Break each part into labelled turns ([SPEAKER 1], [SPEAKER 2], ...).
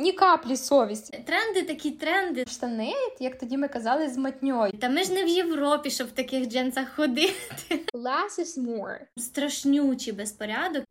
[SPEAKER 1] ні каплі совісті.
[SPEAKER 2] Тренди такі тренди.
[SPEAKER 1] Штани, як тоді ми казали, з матньою.
[SPEAKER 2] Та ми ж не в Європі, щоб в таких джинсах ходити.
[SPEAKER 1] Less is more.
[SPEAKER 2] Страшнючий безпорядок.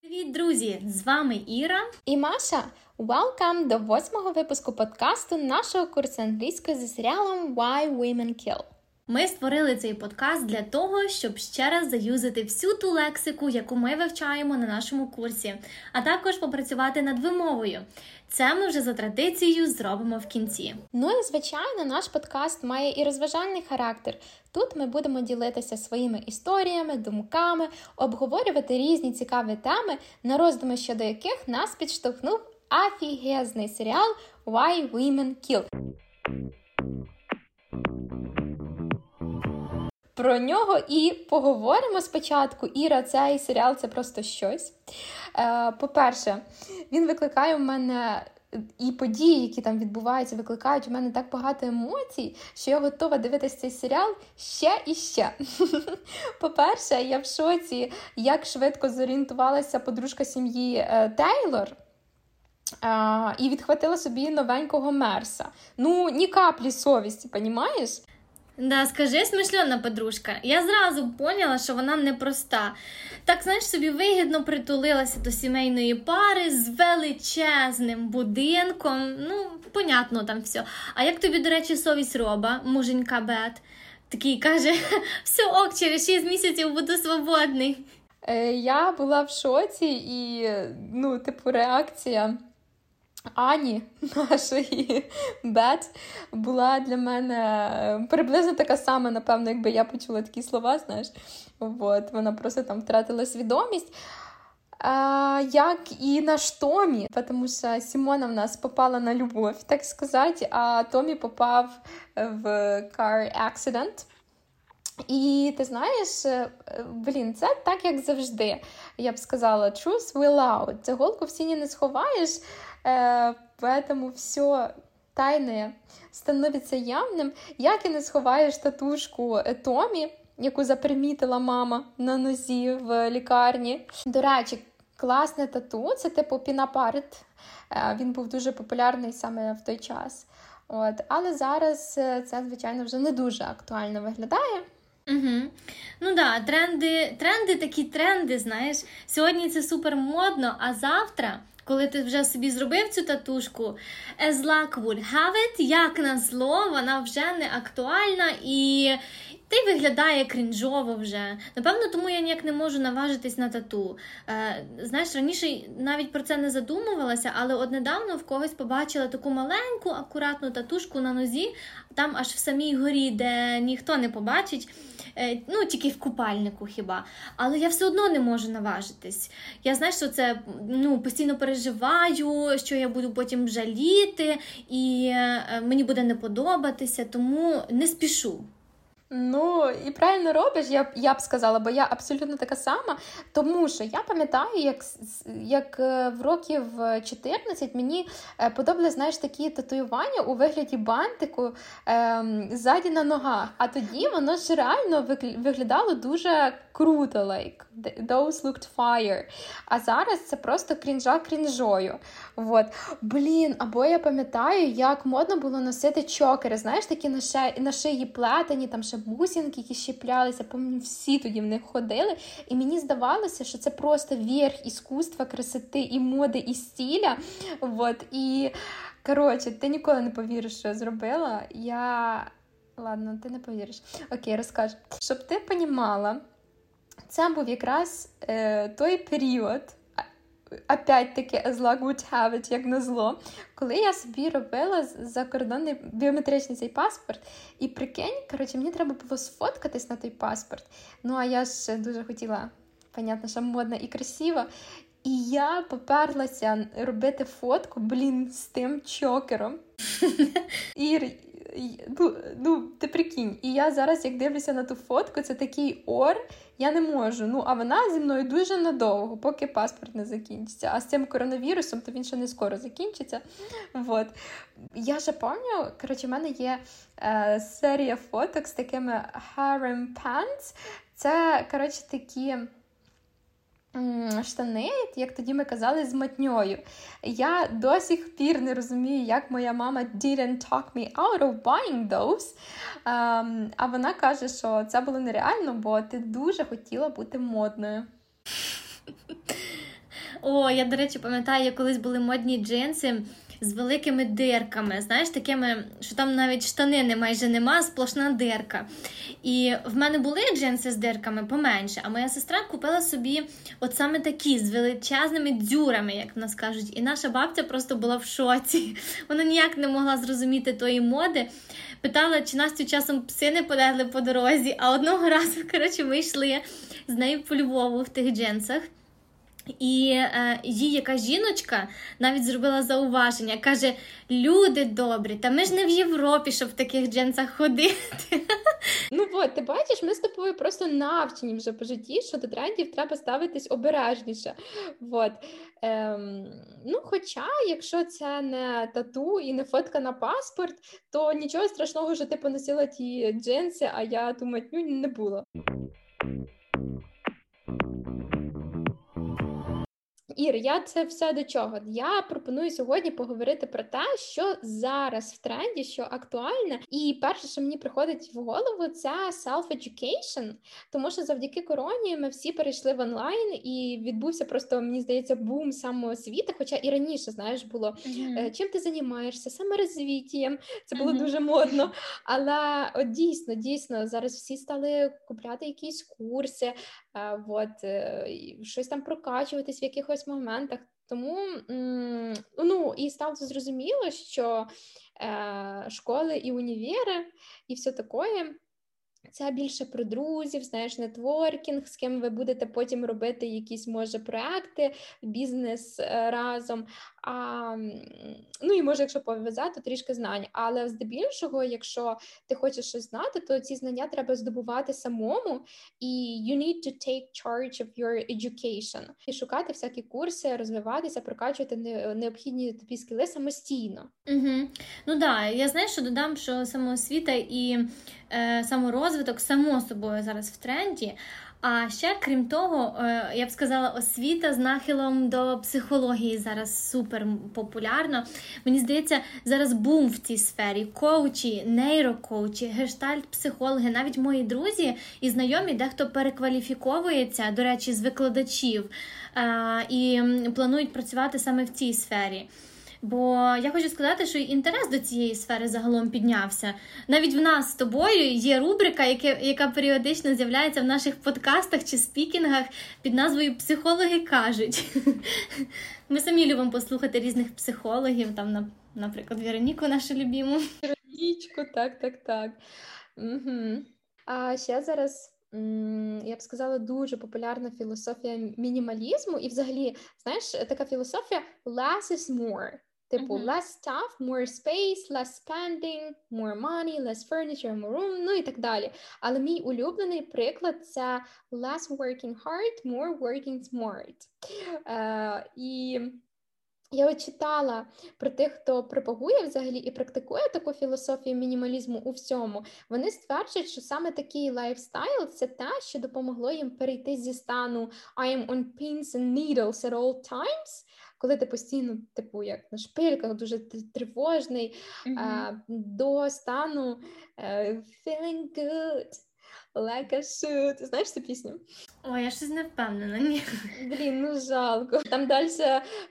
[SPEAKER 2] Привіт, друзі! З вами Іра.
[SPEAKER 1] І Маша. Welcome до восьмого випуску подкасту нашого курсу англійської за серіалом Why Women Kill.
[SPEAKER 2] Ми створили цей подкаст для того, щоб ще раз заюзати всю ту лексику, яку ми вивчаємо на нашому курсі, а також попрацювати над вимовою. Це ми вже за традицією зробимо в кінці.
[SPEAKER 1] Ну і звичайно, наш подкаст має і розважальний характер. Тут ми будемо ділитися своїми історіями, думками, обговорювати різні цікаві теми, на роздуми щодо яких нас підштовхнув афігезний серіал Why Women Kill. Про нього і поговоримо спочатку. Іра, цей серіал це просто щось. Е, По-перше, він викликає в мене. І події, які там відбуваються, викликають у мене так багато емоцій, що я готова дивитися цей серіал ще і ще. По-перше, я в шоці, як швидко зорієнтувалася подружка сім'ї е, Тейлор. А, І відхватила собі новенького мерса. Ну, ні каплі совісті, понімаєш?
[SPEAKER 2] Да, скажи, смишльона подружка. Я зразу поняла, що вона непроста. Так, знаєш, собі вигідно притулилася до сімейної пари з величезним будинком. Ну, понятно там все. А як тобі, до речі, совість роба, муженька Бет? Такий каже: все ок, через 6 місяців буду свободний.
[SPEAKER 1] Е, Я була в шоці, і, ну, типу, реакція. Ані, нашої Бет, була для мене приблизно така сама, напевно, якби я почула такі слова, знаєш. От, Вона просто там втратила свідомість. А, Як і наш Томі, тому що Сімона в нас попала на любов, так сказати, а Томі попав в car accident. І ти знаєш, блін, це так, як завжди. Я б сказала, truth will out. Це голку в сіні не сховаєш. Э, поэтому все тайне становиться явним. Як і не сховаєш татушку Томі, яку запримітила мама на нозі в лікарні. До речі, класне тату, це типу пінапарит. Е, він був дуже популярний саме в той час. От. Але зараз е, це, звичайно, вже не дуже актуально виглядає.
[SPEAKER 2] Угу. Ну да, тренди, тренди такі тренди, знаєш. Сьогодні це супер модно, а завтра коли ти вже собі зробив цю татушку, as luck would have it, як на зло, вона вже не актуальна і. Та й виглядає крінжово вже. Напевно, тому я ніяк не можу наважитись на тату. Е, Знаєш, раніше навіть про це не задумувалася, але от недавно в когось побачила таку маленьку, акуратну татушку на нозі, там аж в самій горі, де ніхто не побачить. Е, ну, тільки в купальнику хіба. Але я все одно не можу наважитись. Я знаю, що це ну, постійно переживаю, що я буду потім жаліти, і е, мені буде не подобатися, тому не спішу.
[SPEAKER 1] Ну і правильно робиш, я я б сказала, бо я абсолютно така сама. Тому що я пам'ятаю, як як е, в років 14 мені е, подобали, знаєш, такі татуювання у вигляді бантику ем, ззаді на ногах. А тоді воно ж реально виглядало дуже круто. like, Those looked fire. А зараз це просто крінжа крінжою. Вот. Блін, або я пам'ятаю, як модно було носити чокери. Знаєш, такі на шиї плетені, там ще бусинки, які щеплялися. Пам'ятаю, всі тоді в них ходили. І мені здавалося, що це просто верх іскусства, красоти і моди, і стіля. Вот. І коротше, ти ніколи не повіриш, що я зробила. Я. Ладно, ти не повіриш. Окей, розкажу. Щоб ти понімала, це був якраз е, той період опять-таки, as luck would have it, як на зло, коли я собі робила закордонний біометричний цей паспорт, і прикинь, коротше, мені треба було сфоткатись на той паспорт. Ну, а я ж дуже хотіла, понятно, що модна і красива. І я поперлася робити фотку, блін, з тим чокером. І ну, ну, ти прикинь, і я зараз, як дивлюся на ту фотку, це такий ор, я не можу. Ну, а вона зі мною дуже надовго, поки паспорт не закінчиться. А з цим коронавірусом, то він ще не скоро закінчиться. Вот. Я ще пам'ятаю, коротше, в мене є е, серія фоток з такими harem pants. Це, коротше, такі штани, як тоді ми казали, з матньою. Я до сих пір не розумію, як моя мама didn't talk me out of buying those. Um, а вона каже, що це було нереально, бо ти дуже хотіла бути модною.
[SPEAKER 2] О, я, до речі, пам'ятаю, колись були модні джинси з великими дирками. Знаєш, такими, що там навіть штанини майже нема, сплошна дирка. І в мене були джинси з дирками поменше, а моя сестра купила собі от саме такі з величезними дзюрами, як в нас кажуть. І наша бабця просто була в шоці. Вона ніяк не могла зрозуміти тої моди. Питала, чи Настю часом пси не полегли по дорозі, а одного разу, коротше, ми йшли з нею по Львову в тих джинсах. І е, їй якась жіночка навіть зробила зауваження. Каже: Люди добрі, та ми ж не в Європі, щоб в таких джинсах ходити.
[SPEAKER 1] Ну от, ти бачиш, ми з тобою просто навчені вже по житті, що до трендів треба ставитись обережніше. От. Ем, ну, Хоча, якщо це не тату і не фотка на паспорт, то нічого страшного, що ти поносила ті джинси, а я ту матню не було. Ір, я це все до чого? Я пропоную сьогодні поговорити про те, що зараз в тренді, що актуальне, і перше, що мені приходить в голову, це self-education, тому що завдяки короні ми всі перейшли в онлайн, і відбувся просто, мені здається, бум самоосвіти. Хоча і раніше, знаєш, було mm-hmm. чим ти займаєшся, саморозвіттям, це було mm-hmm. дуже модно. Але от дійсно, дійсно, зараз всі стали купляти якісь курси, от, е, щось там прокачуватись в якихось моментах. Тому ну і стало зрозуміло, що е, школи і універи, і все таке. Це більше про друзів, знаєш, нетворкінг, з ким ви будете потім робити якісь, може, проекти, бізнес е, разом. А, Ну і може, якщо пов'язати, трішки знань. Але здебільшого, якщо ти хочеш щось знати, то ці знання треба здобувати самому, і you need to take charge of your education. І шукати всякі курси, розвиватися, прокачувати необхідні тобі скіли самостійно.
[SPEAKER 2] Угу. Ну да, я знаю, що додам, що самоосвіта і е, саморозвиток само собою зараз в тренді. А ще, крім того, е, я б сказала, освіта з нахилом до психології зараз супер популярна. Мені здається, зараз бум в цій сфері: коучі, нейрокоучі, гештальт-психологи, навіть мої друзі і знайомі, дехто перекваліфіковується, до речі, з викладачів е, і планують працювати саме в цій сфері. Бо я хочу сказати, що інтерес до цієї сфери загалом піднявся. Навіть в нас з тобою є рубрика, яка, яка періодично з'являється в наших подкастах чи спікінгах під назвою Психологи кажуть. Ми самі любимо послухати різних психологів, там, наприклад, Вероніку нашу любіму.
[SPEAKER 1] Веронічку, так, так, так. Угу. А ще зараз. Я б сказала, дуже популярна філософія мінімалізму, і, взагалі, знаєш, така філософія less is more. Типу, mm-hmm. less stuff, more space, less spending, more money, less furniture, more room, ну і так далі. Але мій улюблений приклад це less working hard, more working smart. Uh, і я от читала про тих, хто пропагує взагалі і практикує таку філософію мінімалізму у всьому. Вони стверджують, що саме такий lifestyle це те, що допомогло їм перейти зі стану I am on pins and needles at all times коли ти постійно, типу, як на шпильках, дуже тривожний, mm-hmm. а, до стану uh, feeling good. Like a shoot. Знаєш цю пісню?
[SPEAKER 2] Ой, я щось не впевнена. Ні.
[SPEAKER 1] Блін, ну жалко. Там далі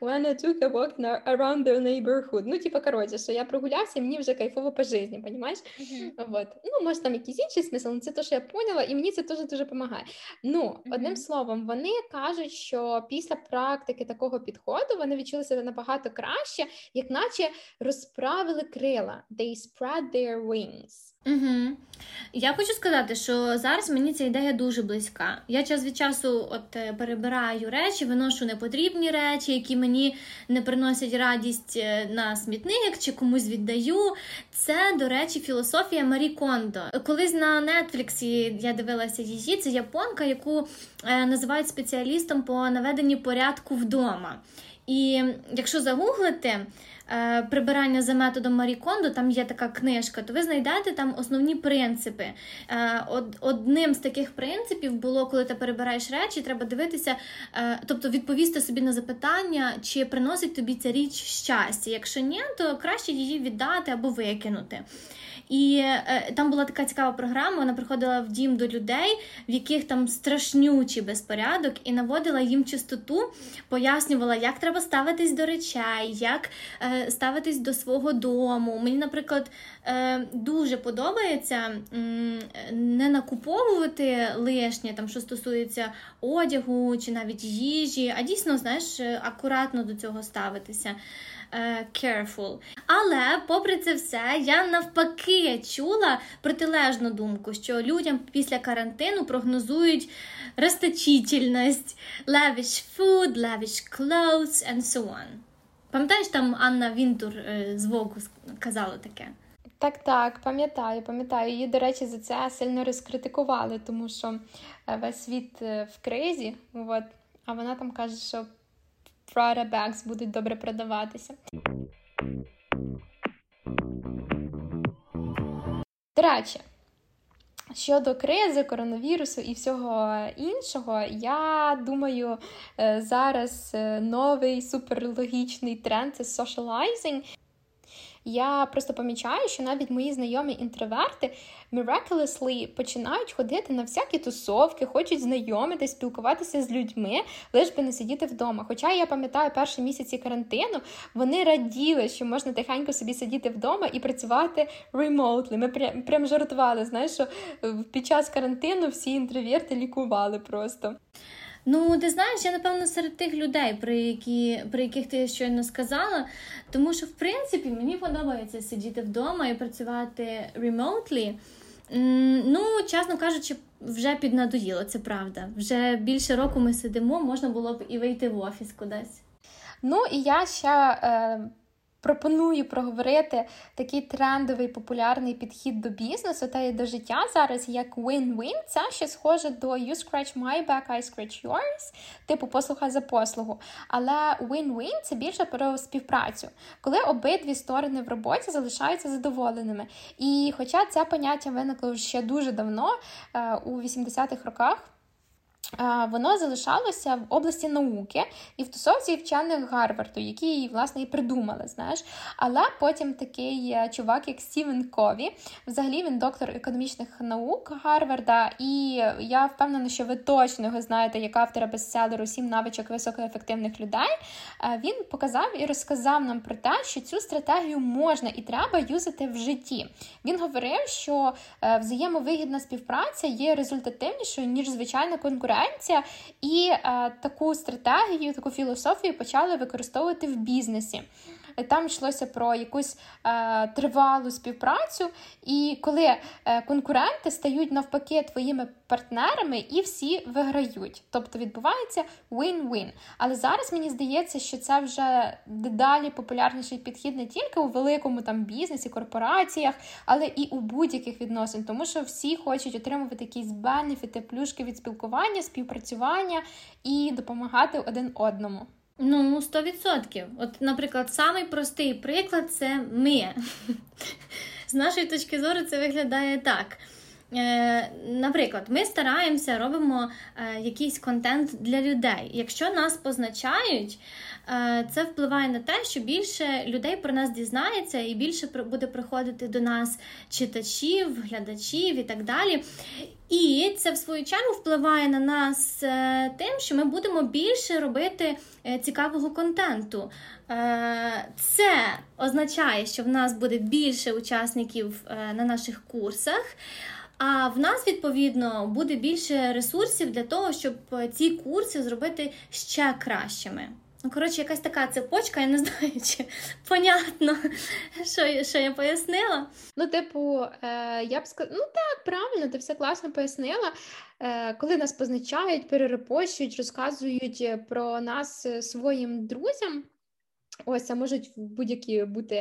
[SPEAKER 1] when I took a walk around the neighborhood. Ну, типа, коротше, що я прогулявся, мені вже кайфово по житті, понімаєш? Mm-hmm. Вот. Ну, може, там якийсь інший смисл, але це те, що я поняла, і мені це теж дуже допомагає. Ну, mm-hmm. одним словом, вони кажуть, що після практики такого підходу вони відчули себе набагато краще, як наче розправили крила. They spread their wings.
[SPEAKER 2] Угу. Я хочу сказати, що зараз мені ця ідея дуже близька. Я час від часу от е, перебираю речі, виношу непотрібні речі, які мені не приносять радість е, на смітник чи комусь віддаю. Це, до речі, філософія Марі Кондо. Колись на Нетфліксі я дивилася її. Це японка, яку е, називають спеціалістом по наведенні порядку вдома. І якщо загуглити е, прибирання за методом Марі Кондо, там є така книжка, то ви знайдете там основні принципи. Е, од, одним з таких принципів було, коли ти перебираєш речі, треба дивитися, е, тобто відповісти собі на запитання, чи приносить тобі ця річ щастя. Якщо ні, то краще її віддати або викинути. І е, там була така цікава програма. Вона приходила в дім до людей, в яких там страшнючий безпорядок, і наводила їм чистоту, пояснювала, як треба ставитись до речей, як е, ставитись до свого дому. Мені, наприклад, е, дуже подобається м, не накуповувати лишнє, там що стосується одягу чи навіть їжі, а дійсно, знаєш, акуратно до цього ставитися. Е, careful. Але, попри це все, я навпаки чула протилежну думку, що людям після карантину прогнозують расточительність, lavish food, lavish clothes and so on. Пам'ятаєш, там Анна Вінтур е, з Вогу казала таке?
[SPEAKER 1] Так, так, пам'ятаю, пам'ятаю. Її, до речі, за це сильно розкритикували, тому що е, весь світ в кризі, от, а вона там каже, що Prada bags будуть добре продаватися. До речі, щодо кризи, коронавірусу і всього іншого, я думаю, е, зараз е, новий суперлогічний тренд це socializing. Я просто помічаю, що навіть мої знайомі інтроверти miraculously починають ходити на всякі тусовки, хочуть знайомитись, спілкуватися з людьми, лиш би не сидіти вдома. Хоча я пам'ятаю перші місяці карантину, вони раділи, що можна тихенько собі сидіти вдома і працювати ремоутлі. Ми прям, прям жартували, знаєш, що під час карантину всі інтроверти лікували просто.
[SPEAKER 2] Ну, ти знаєш, я напевно серед тих людей, про які про яких ти щойно сказала. Тому що, в принципі, мені подобається сидіти вдома і працювати ремоутлі. Ну, чесно кажучи, вже піднадоїло, це правда. Вже більше року ми сидимо, можна було б і вийти в офіс кудись.
[SPEAKER 1] Ну і я ще. Е пропоную проговорити такий трендовий популярний підхід до бізнесу та й до життя зараз як win-win. Це ще схоже до You scratch my back, I scratch yours, типу послуга за послугу. Але win-win це більше про співпрацю, коли обидві сторони в роботі залишаються задоволеними. І хоча це поняття виникло ще дуже давно, е, у 80-х роках. Воно залишалося в області науки і в тусовці вчених Гарварду, які її власне і придумали. знаєш. Але потім такий е, чувак, як Стівен Кові, взагалі він доктор економічних наук Гарварда, і я впевнена, що ви точно його знаєте, як автора бестселеру «Сім навичок високоефективних людей. Е, він показав і розказав нам про те, що цю стратегію можна і треба юзати в житті. Він говорив, що е, взаємовигідна співпраця є результативнішою ніж звичайна конкуренція конкуренція, і е, таку стратегію, таку філософію почали використовувати в бізнесі. Там йшлося про якусь е, тривалу співпрацю, і коли е, конкуренти стають навпаки твоїми партнерами і всі виграють. Тобто відбувається win-win. Але зараз мені здається, що це вже дедалі популярніший підхід не тільки у великому там бізнесі, корпораціях, але і у будь-яких відносин, тому що всі хочуть отримувати якісь бенефіти, плюшки від спілкування, співпрацювання і допомагати один одному.
[SPEAKER 2] Ну, 100%. От, наприклад, самий простий приклад це ми. З нашої точки зору, це виглядає так. Е, Наприклад, ми стараємося, робимо е, якийсь контент для людей. Якщо нас позначають, е, це впливає на те, що більше людей про нас дізнається, і більше буде приходити до нас читачів, глядачів і так далі. І це в свою чергу впливає на нас тим, що ми будемо більше робити цікавого контенту. Це означає, що в нас буде більше учасників на наших курсах. А в нас, відповідно, буде більше ресурсів для того, щоб ці курси зробити ще кращими. Ну, коротше, якась така цепочка, я не знаю, чи понятно, що що я пояснила.
[SPEAKER 1] Ну, типу, е, я б сказала, ну так, правильно, ти все класно пояснила. Е, Коли нас позначають, перерепощують, розказують про нас е, своїм друзям. Ось, це можуть будь-які бути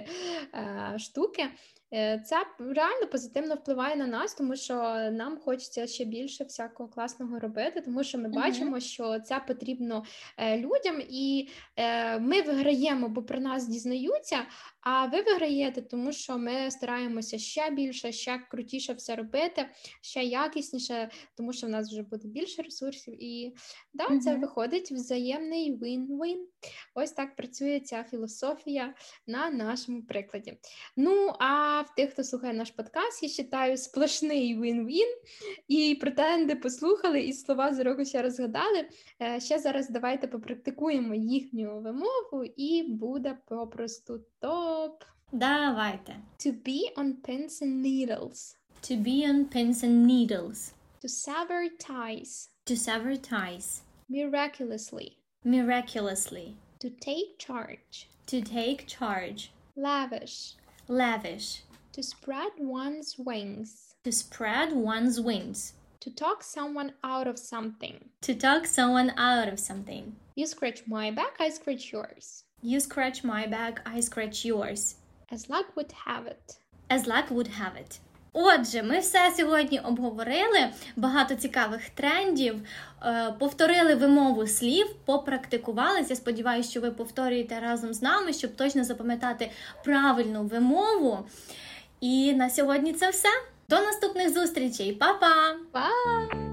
[SPEAKER 1] е, штуки. Е, це реально позитивно впливає на нас, тому що нам хочеться ще більше всякого класного робити, тому що ми бачимо, що це потрібно е, людям, і е, ми виграємо, бо про нас дізнаються. А ви виграєте, тому що ми стараємося ще більше, ще крутіше все робити, ще якісніше, тому що в нас вже буде більше ресурсів, і да, це виходить взаємний win-win. Ось так працює ця філософія на нашому прикладі. Ну а в тих, хто слухає наш подкаст, я вважаю сплошний win-win. І про тренди послухали, і слова з уроку ще розгадали. Е, ще зараз давайте попрактикуємо їхню вимову, і буде попросту топ.
[SPEAKER 2] Давайте.
[SPEAKER 1] To be on pins and needles.
[SPEAKER 2] To be on pins and needles.
[SPEAKER 1] To sever ties.
[SPEAKER 2] To sever ties.
[SPEAKER 1] Miraculously.
[SPEAKER 2] Miraculously.
[SPEAKER 1] To take charge.
[SPEAKER 2] To take charge.
[SPEAKER 1] Lavish.
[SPEAKER 2] Lavish.
[SPEAKER 1] To spread one's wings.
[SPEAKER 2] To spread one's wings.
[SPEAKER 1] To talk someone out of something.
[SPEAKER 2] To talk someone out of something.
[SPEAKER 1] You scratch my back, I scratch yours.
[SPEAKER 2] You scratch my back, I scratch yours.
[SPEAKER 1] As luck would have it.
[SPEAKER 2] As luck would have it. Отже, ми все сьогодні обговорили, багато цікавих трендів, повторили вимову слів, попрактикувалися. Сподіваюся, що ви повторюєте разом з нами, щоб точно запам'ятати правильну вимову. І на сьогодні це все. До наступних зустрічей, Па-па!
[SPEAKER 1] Па!